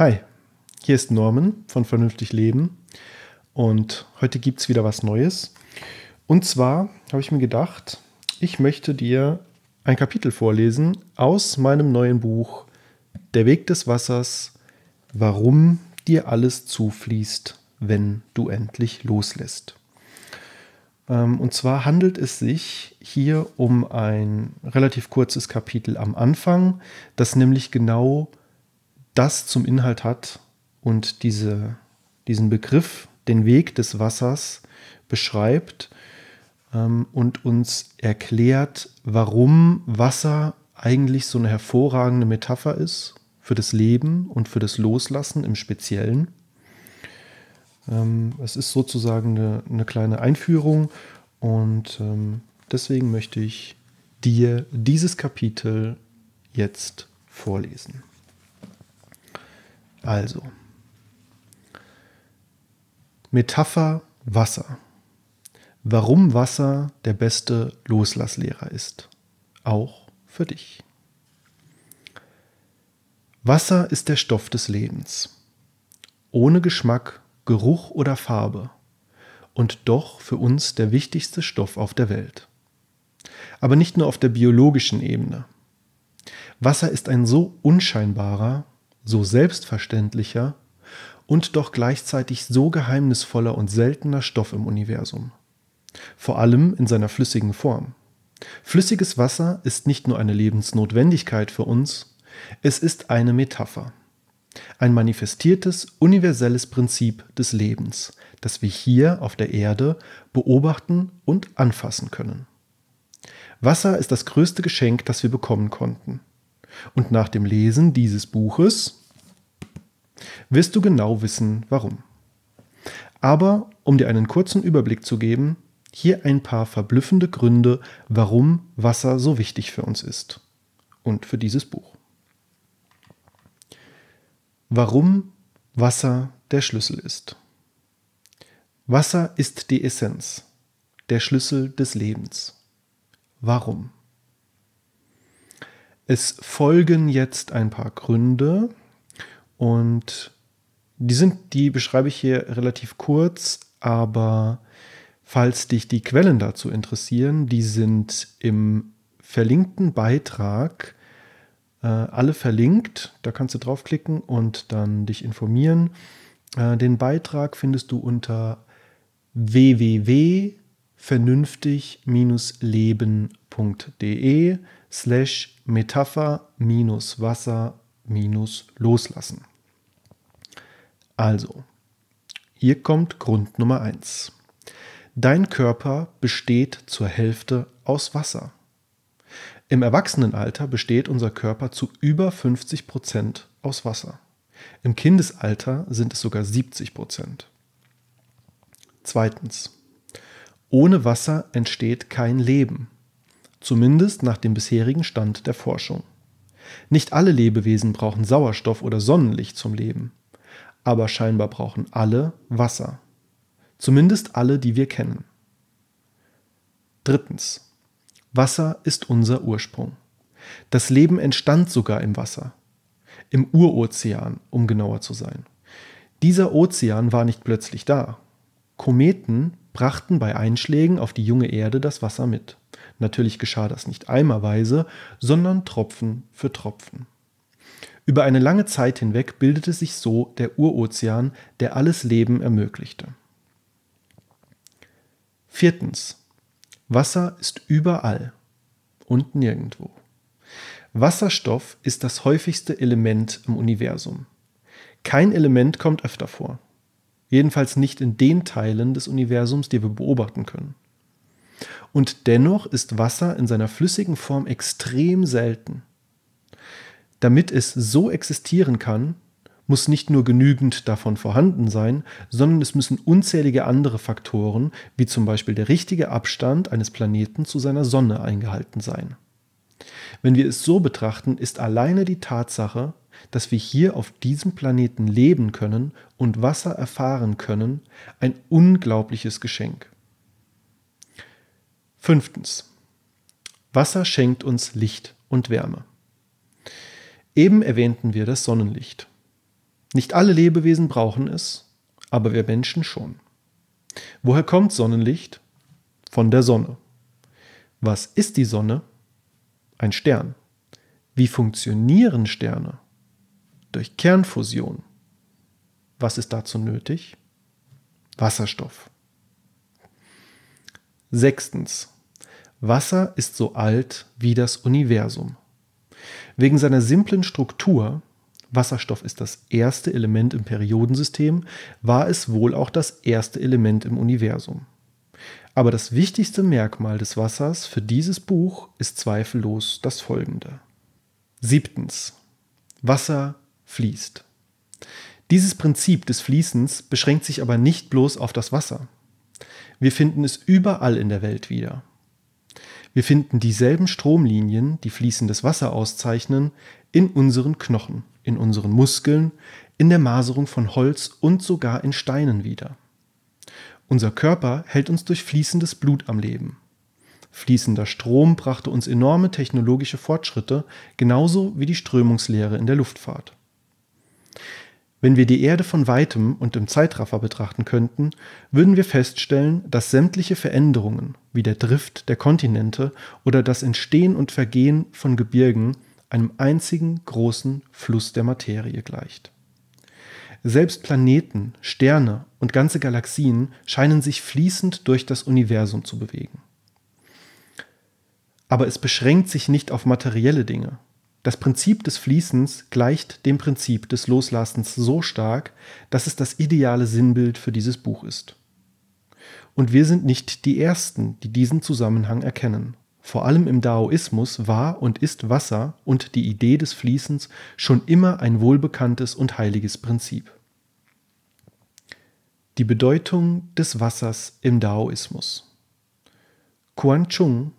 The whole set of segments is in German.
Hi, hier ist Norman von Vernünftig Leben und heute gibt es wieder was Neues. Und zwar habe ich mir gedacht, ich möchte dir ein Kapitel vorlesen aus meinem neuen Buch Der Weg des Wassers, warum dir alles zufließt, wenn du endlich loslässt. Ähm, und zwar handelt es sich hier um ein relativ kurzes Kapitel am Anfang, das nämlich genau das zum Inhalt hat und diese, diesen Begriff, den Weg des Wassers, beschreibt ähm, und uns erklärt, warum Wasser eigentlich so eine hervorragende Metapher ist für das Leben und für das Loslassen im Speziellen. Ähm, es ist sozusagen eine, eine kleine Einführung und ähm, deswegen möchte ich dir dieses Kapitel jetzt vorlesen. Also, Metapher Wasser. Warum Wasser der beste Loslasslehrer ist. Auch für dich. Wasser ist der Stoff des Lebens. Ohne Geschmack, Geruch oder Farbe. Und doch für uns der wichtigste Stoff auf der Welt. Aber nicht nur auf der biologischen Ebene. Wasser ist ein so unscheinbarer, so selbstverständlicher und doch gleichzeitig so geheimnisvoller und seltener Stoff im Universum. Vor allem in seiner flüssigen Form. Flüssiges Wasser ist nicht nur eine Lebensnotwendigkeit für uns, es ist eine Metapher. Ein manifestiertes, universelles Prinzip des Lebens, das wir hier auf der Erde beobachten und anfassen können. Wasser ist das größte Geschenk, das wir bekommen konnten. Und nach dem Lesen dieses Buches wirst du genau wissen, warum. Aber um dir einen kurzen Überblick zu geben, hier ein paar verblüffende Gründe, warum Wasser so wichtig für uns ist und für dieses Buch. Warum Wasser der Schlüssel ist. Wasser ist die Essenz, der Schlüssel des Lebens. Warum? Es folgen jetzt ein paar Gründe und die sind, die beschreibe ich hier relativ kurz, aber falls dich die Quellen dazu interessieren, die sind im verlinkten Beitrag äh, alle verlinkt. Da kannst du draufklicken und dann dich informieren. Äh, den Beitrag findest du unter www.vernünftig-leben.de slash Metapher-Wasser-Loslassen. Also, hier kommt Grund Nummer 1. Dein Körper besteht zur Hälfte aus Wasser. Im Erwachsenenalter besteht unser Körper zu über 50 Prozent aus Wasser. Im Kindesalter sind es sogar 70 Prozent. Zweitens. Ohne Wasser entsteht kein Leben zumindest nach dem bisherigen Stand der Forschung. Nicht alle Lebewesen brauchen Sauerstoff oder Sonnenlicht zum Leben, aber scheinbar brauchen alle Wasser. Zumindest alle, die wir kennen. Drittens. Wasser ist unser Ursprung. Das Leben entstand sogar im Wasser. Im Urozean, um genauer zu sein. Dieser Ozean war nicht plötzlich da. Kometen brachten bei Einschlägen auf die junge Erde das Wasser mit. Natürlich geschah das nicht eimerweise, sondern Tropfen für Tropfen. Über eine lange Zeit hinweg bildete sich so der Urozean, der alles Leben ermöglichte. Viertens. Wasser ist überall und nirgendwo. Wasserstoff ist das häufigste Element im Universum. Kein Element kommt öfter vor. Jedenfalls nicht in den Teilen des Universums, die wir beobachten können. Und dennoch ist Wasser in seiner flüssigen Form extrem selten. Damit es so existieren kann, muss nicht nur genügend davon vorhanden sein, sondern es müssen unzählige andere Faktoren, wie zum Beispiel der richtige Abstand eines Planeten zu seiner Sonne eingehalten sein. Wenn wir es so betrachten, ist alleine die Tatsache, dass wir hier auf diesem Planeten leben können und Wasser erfahren können, ein unglaubliches Geschenk. Fünftens. Wasser schenkt uns Licht und Wärme. Eben erwähnten wir das Sonnenlicht. Nicht alle Lebewesen brauchen es, aber wir Menschen schon. Woher kommt Sonnenlicht? Von der Sonne. Was ist die Sonne? Ein Stern. Wie funktionieren Sterne? Durch Kernfusion. Was ist dazu nötig? Wasserstoff. Sechstens. Wasser ist so alt wie das Universum. Wegen seiner simplen Struktur, Wasserstoff ist das erste Element im Periodensystem, war es wohl auch das erste Element im Universum. Aber das wichtigste Merkmal des Wassers für dieses Buch ist zweifellos das folgende. Siebtens. Wasser fließt. Dieses Prinzip des Fließens beschränkt sich aber nicht bloß auf das Wasser. Wir finden es überall in der Welt wieder. Wir finden dieselben Stromlinien, die fließendes Wasser auszeichnen, in unseren Knochen, in unseren Muskeln, in der Maserung von Holz und sogar in Steinen wieder. Unser Körper hält uns durch fließendes Blut am Leben. Fließender Strom brachte uns enorme technologische Fortschritte, genauso wie die Strömungslehre in der Luftfahrt. Wenn wir die Erde von weitem und im Zeitraffer betrachten könnten, würden wir feststellen, dass sämtliche Veränderungen, wie der Drift der Kontinente oder das Entstehen und Vergehen von Gebirgen, einem einzigen großen Fluss der Materie gleicht. Selbst Planeten, Sterne und ganze Galaxien scheinen sich fließend durch das Universum zu bewegen. Aber es beschränkt sich nicht auf materielle Dinge, das Prinzip des Fließens gleicht dem Prinzip des Loslassens so stark, dass es das ideale Sinnbild für dieses Buch ist. Und wir sind nicht die Ersten, die diesen Zusammenhang erkennen. Vor allem im Daoismus war und ist Wasser und die Idee des Fließens schon immer ein wohlbekanntes und heiliges Prinzip. Die Bedeutung des Wassers im Daoismus. Quan Chung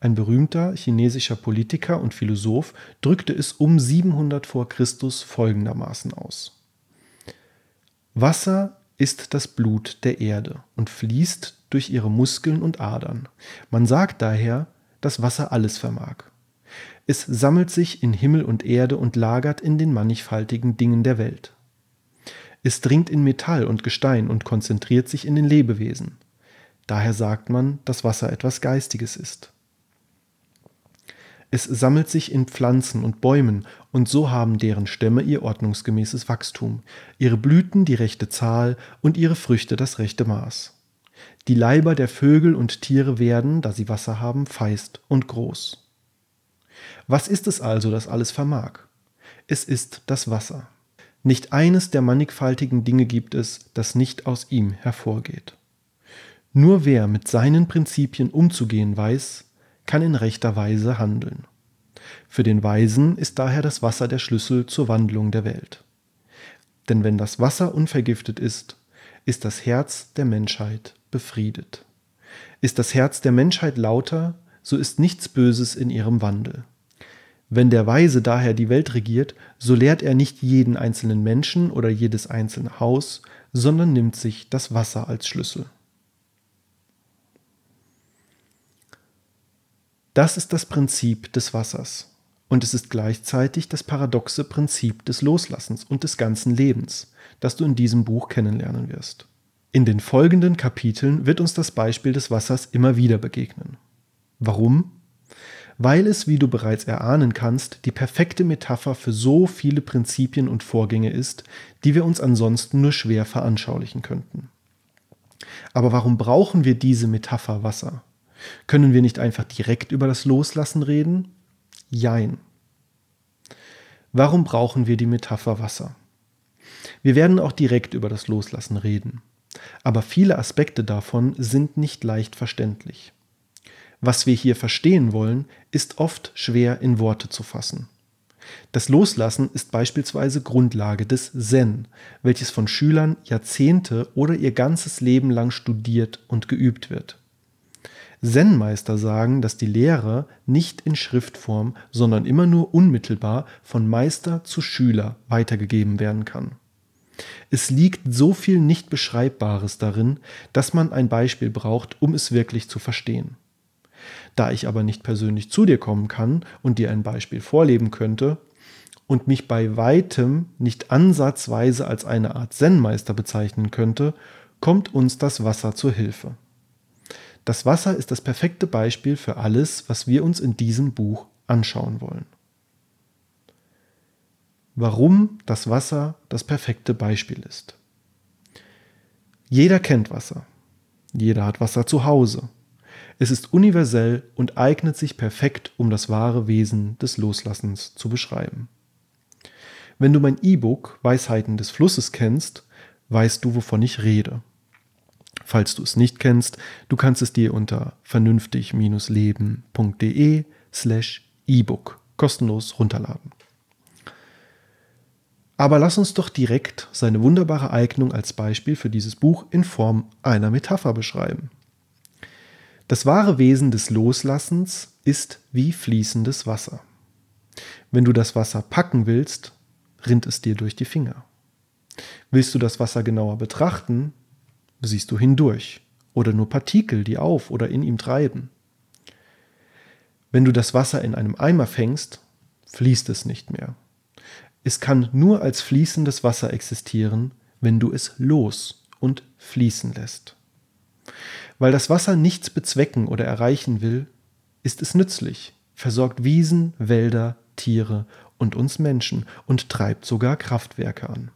ein berühmter chinesischer Politiker und Philosoph drückte es um 700 vor Christus folgendermaßen aus. Wasser ist das Blut der Erde und fließt durch ihre Muskeln und Adern. Man sagt daher, dass Wasser alles vermag. Es sammelt sich in Himmel und Erde und lagert in den mannigfaltigen Dingen der Welt. Es dringt in Metall und Gestein und konzentriert sich in den Lebewesen. Daher sagt man, dass Wasser etwas Geistiges ist. Es sammelt sich in Pflanzen und Bäumen, und so haben deren Stämme ihr ordnungsgemäßes Wachstum, ihre Blüten die rechte Zahl und ihre Früchte das rechte Maß. Die Leiber der Vögel und Tiere werden, da sie Wasser haben, feist und groß. Was ist es also, das alles vermag? Es ist das Wasser. Nicht eines der mannigfaltigen Dinge gibt es, das nicht aus ihm hervorgeht. Nur wer mit seinen Prinzipien umzugehen weiß, kann in rechter Weise handeln. Für den Weisen ist daher das Wasser der Schlüssel zur Wandlung der Welt. Denn wenn das Wasser unvergiftet ist, ist das Herz der Menschheit befriedet. Ist das Herz der Menschheit lauter, so ist nichts Böses in ihrem Wandel. Wenn der Weise daher die Welt regiert, so lehrt er nicht jeden einzelnen Menschen oder jedes einzelne Haus, sondern nimmt sich das Wasser als Schlüssel. Das ist das Prinzip des Wassers. Und es ist gleichzeitig das paradoxe Prinzip des Loslassens und des ganzen Lebens, das du in diesem Buch kennenlernen wirst. In den folgenden Kapiteln wird uns das Beispiel des Wassers immer wieder begegnen. Warum? Weil es, wie du bereits erahnen kannst, die perfekte Metapher für so viele Prinzipien und Vorgänge ist, die wir uns ansonsten nur schwer veranschaulichen könnten. Aber warum brauchen wir diese Metapher Wasser? Können wir nicht einfach direkt über das Loslassen reden? Jein. Warum brauchen wir die Metapher Wasser? Wir werden auch direkt über das Loslassen reden. Aber viele Aspekte davon sind nicht leicht verständlich. Was wir hier verstehen wollen, ist oft schwer in Worte zu fassen. Das Loslassen ist beispielsweise Grundlage des Zen, welches von Schülern Jahrzehnte oder ihr ganzes Leben lang studiert und geübt wird. Zen-Meister sagen, dass die Lehre nicht in Schriftform, sondern immer nur unmittelbar von Meister zu Schüler weitergegeben werden kann. Es liegt so viel nicht Beschreibbares darin, dass man ein Beispiel braucht, um es wirklich zu verstehen. Da ich aber nicht persönlich zu dir kommen kann und dir ein Beispiel vorleben könnte, und mich bei weitem nicht ansatzweise als eine Art Zen-Meister bezeichnen könnte, kommt uns das Wasser zur Hilfe. Das Wasser ist das perfekte Beispiel für alles, was wir uns in diesem Buch anschauen wollen. Warum das Wasser das perfekte Beispiel ist. Jeder kennt Wasser. Jeder hat Wasser zu Hause. Es ist universell und eignet sich perfekt, um das wahre Wesen des Loslassens zu beschreiben. Wenn du mein E-Book Weisheiten des Flusses kennst, weißt du, wovon ich rede. Falls du es nicht kennst, du kannst es dir unter vernünftig-leben.de slash E-Book kostenlos runterladen. Aber lass uns doch direkt seine wunderbare Eignung als Beispiel für dieses Buch in Form einer Metapher beschreiben. Das wahre Wesen des Loslassens ist wie fließendes Wasser. Wenn du das Wasser packen willst, rinnt es dir durch die Finger. Willst du das Wasser genauer betrachten, siehst du hindurch oder nur Partikel, die auf oder in ihm treiben. Wenn du das Wasser in einem Eimer fängst, fließt es nicht mehr. Es kann nur als fließendes Wasser existieren, wenn du es los und fließen lässt. Weil das Wasser nichts bezwecken oder erreichen will, ist es nützlich, versorgt Wiesen, Wälder, Tiere und uns Menschen und treibt sogar Kraftwerke an.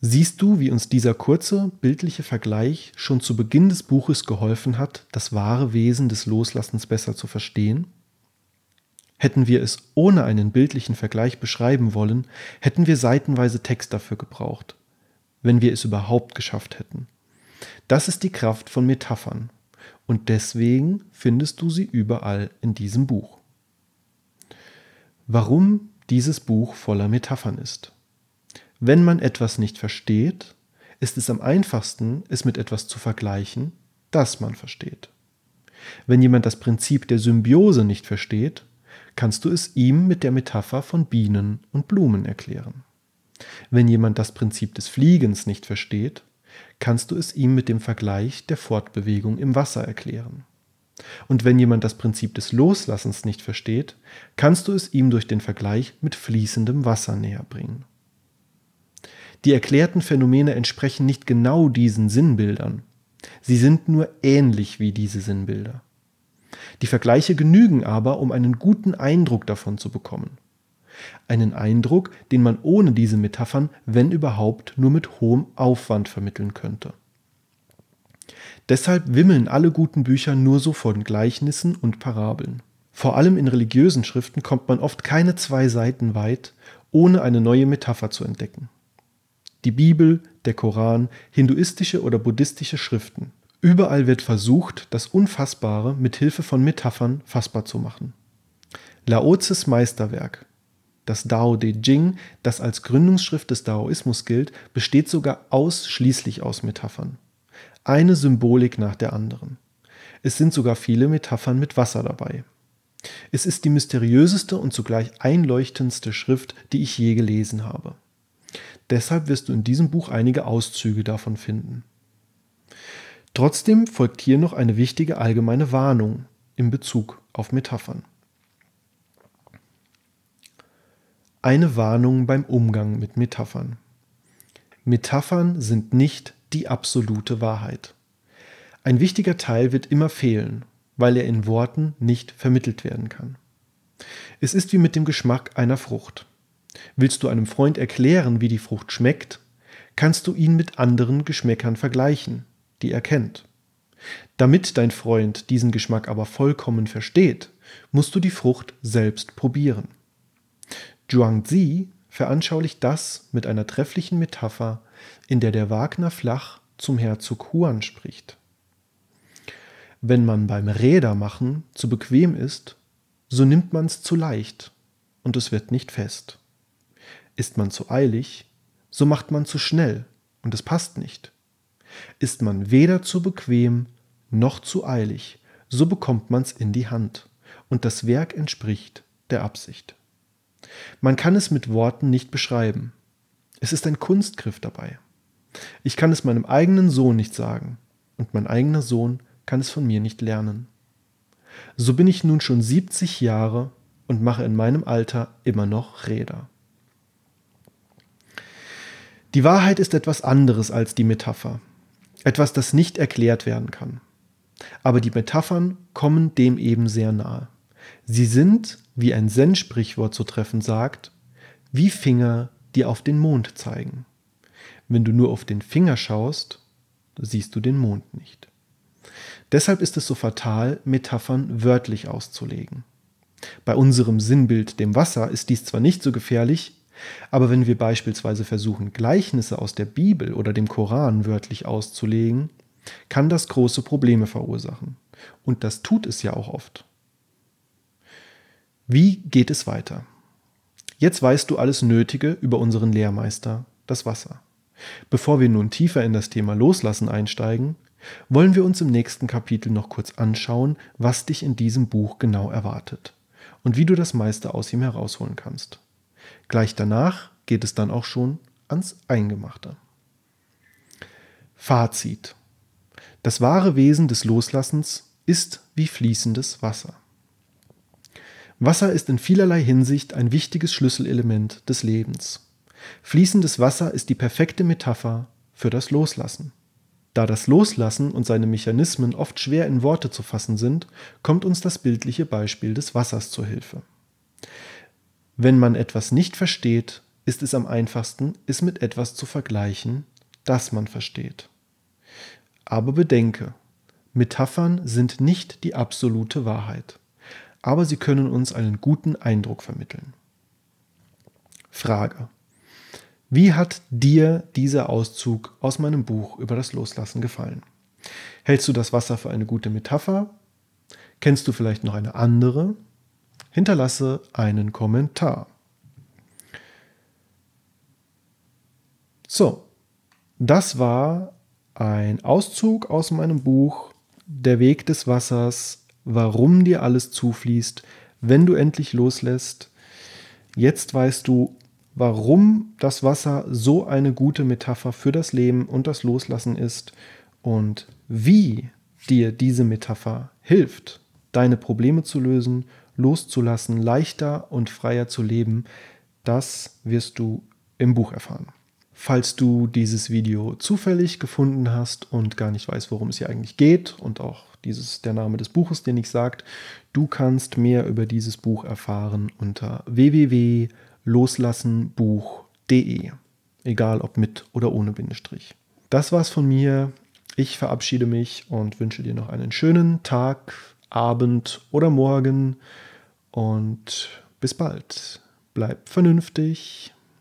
Siehst du, wie uns dieser kurze, bildliche Vergleich schon zu Beginn des Buches geholfen hat, das wahre Wesen des Loslassens besser zu verstehen? Hätten wir es ohne einen bildlichen Vergleich beschreiben wollen, hätten wir seitenweise Text dafür gebraucht, wenn wir es überhaupt geschafft hätten. Das ist die Kraft von Metaphern, und deswegen findest du sie überall in diesem Buch. Warum dieses Buch voller Metaphern ist. Wenn man etwas nicht versteht, ist es am einfachsten, es mit etwas zu vergleichen, das man versteht. Wenn jemand das Prinzip der Symbiose nicht versteht, kannst du es ihm mit der Metapher von Bienen und Blumen erklären. Wenn jemand das Prinzip des Fliegens nicht versteht, kannst du es ihm mit dem Vergleich der Fortbewegung im Wasser erklären. Und wenn jemand das Prinzip des Loslassens nicht versteht, kannst du es ihm durch den Vergleich mit fließendem Wasser näher bringen. Die erklärten Phänomene entsprechen nicht genau diesen Sinnbildern. Sie sind nur ähnlich wie diese Sinnbilder. Die Vergleiche genügen aber, um einen guten Eindruck davon zu bekommen. Einen Eindruck, den man ohne diese Metaphern, wenn überhaupt, nur mit hohem Aufwand vermitteln könnte. Deshalb wimmeln alle guten Bücher nur so von Gleichnissen und Parabeln. Vor allem in religiösen Schriften kommt man oft keine zwei Seiten weit, ohne eine neue Metapher zu entdecken. Die Bibel, der Koran, hinduistische oder buddhistische Schriften. Überall wird versucht, das Unfassbare mit Hilfe von Metaphern fassbar zu machen. Laozes Meisterwerk, das Dao De Jing, das als Gründungsschrift des Daoismus gilt, besteht sogar ausschließlich aus Metaphern eine Symbolik nach der anderen. Es sind sogar viele Metaphern mit Wasser dabei. Es ist die mysteriöseste und zugleich einleuchtendste Schrift, die ich je gelesen habe. Deshalb wirst du in diesem Buch einige Auszüge davon finden. Trotzdem folgt hier noch eine wichtige allgemeine Warnung in Bezug auf Metaphern. Eine Warnung beim Umgang mit Metaphern. Metaphern sind nicht die absolute Wahrheit. Ein wichtiger Teil wird immer fehlen, weil er in Worten nicht vermittelt werden kann. Es ist wie mit dem Geschmack einer Frucht. Willst du einem Freund erklären, wie die Frucht schmeckt, kannst du ihn mit anderen Geschmäckern vergleichen, die er kennt. Damit dein Freund diesen Geschmack aber vollkommen versteht, musst du die Frucht selbst probieren. Zhuangzi veranschaulicht das mit einer trefflichen Metapher, in der der Wagner flach zum Herzog Huan spricht. Wenn man beim Rädermachen zu bequem ist, so nimmt man's zu leicht und es wird nicht fest. Ist man zu eilig, so macht man zu schnell und es passt nicht. Ist man weder zu bequem noch zu eilig, so bekommt man's in die Hand und das Werk entspricht der Absicht. Man kann es mit Worten nicht beschreiben. Es ist ein Kunstgriff dabei. Ich kann es meinem eigenen Sohn nicht sagen, und mein eigener Sohn kann es von mir nicht lernen. So bin ich nun schon 70 Jahre und mache in meinem Alter immer noch Räder. Die Wahrheit ist etwas anderes als die Metapher, etwas, das nicht erklärt werden kann. Aber die Metaphern kommen dem eben sehr nahe. Sie sind, wie ein Zen-Sprichwort so treffend sagt, wie Finger, die auf den Mond zeigen. Wenn du nur auf den Finger schaust, siehst du den Mond nicht. Deshalb ist es so fatal, Metaphern wörtlich auszulegen. Bei unserem Sinnbild, dem Wasser, ist dies zwar nicht so gefährlich, aber wenn wir beispielsweise versuchen, Gleichnisse aus der Bibel oder dem Koran wörtlich auszulegen, kann das große Probleme verursachen. Und das tut es ja auch oft. Wie geht es weiter? Jetzt weißt du alles Nötige über unseren Lehrmeister, das Wasser. Bevor wir nun tiefer in das Thema Loslassen einsteigen, wollen wir uns im nächsten Kapitel noch kurz anschauen, was dich in diesem Buch genau erwartet und wie du das meiste aus ihm herausholen kannst. Gleich danach geht es dann auch schon ans Eingemachte. Fazit. Das wahre Wesen des Loslassens ist wie fließendes Wasser. Wasser ist in vielerlei Hinsicht ein wichtiges Schlüsselelement des Lebens. Fließendes Wasser ist die perfekte Metapher für das Loslassen. Da das Loslassen und seine Mechanismen oft schwer in Worte zu fassen sind, kommt uns das bildliche Beispiel des Wassers zur Hilfe. Wenn man etwas nicht versteht, ist es am einfachsten, es mit etwas zu vergleichen, das man versteht. Aber bedenke, Metaphern sind nicht die absolute Wahrheit aber sie können uns einen guten Eindruck vermitteln. Frage. Wie hat dir dieser Auszug aus meinem Buch über das Loslassen gefallen? Hältst du das Wasser für eine gute Metapher? Kennst du vielleicht noch eine andere? Hinterlasse einen Kommentar. So, das war ein Auszug aus meinem Buch Der Weg des Wassers warum dir alles zufließt, wenn du endlich loslässt. Jetzt weißt du, warum das Wasser so eine gute Metapher für das Leben und das Loslassen ist und wie dir diese Metapher hilft, deine Probleme zu lösen, loszulassen, leichter und freier zu leben. Das wirst du im Buch erfahren. Falls du dieses Video zufällig gefunden hast und gar nicht weißt, worum es hier eigentlich geht und auch dieses der Name des Buches, den ich sagt, du kannst mehr über dieses Buch erfahren unter www.loslassenbuch.de, egal ob mit oder ohne Bindestrich. Das war's von mir. Ich verabschiede mich und wünsche dir noch einen schönen Tag, Abend oder Morgen und bis bald. Bleib vernünftig.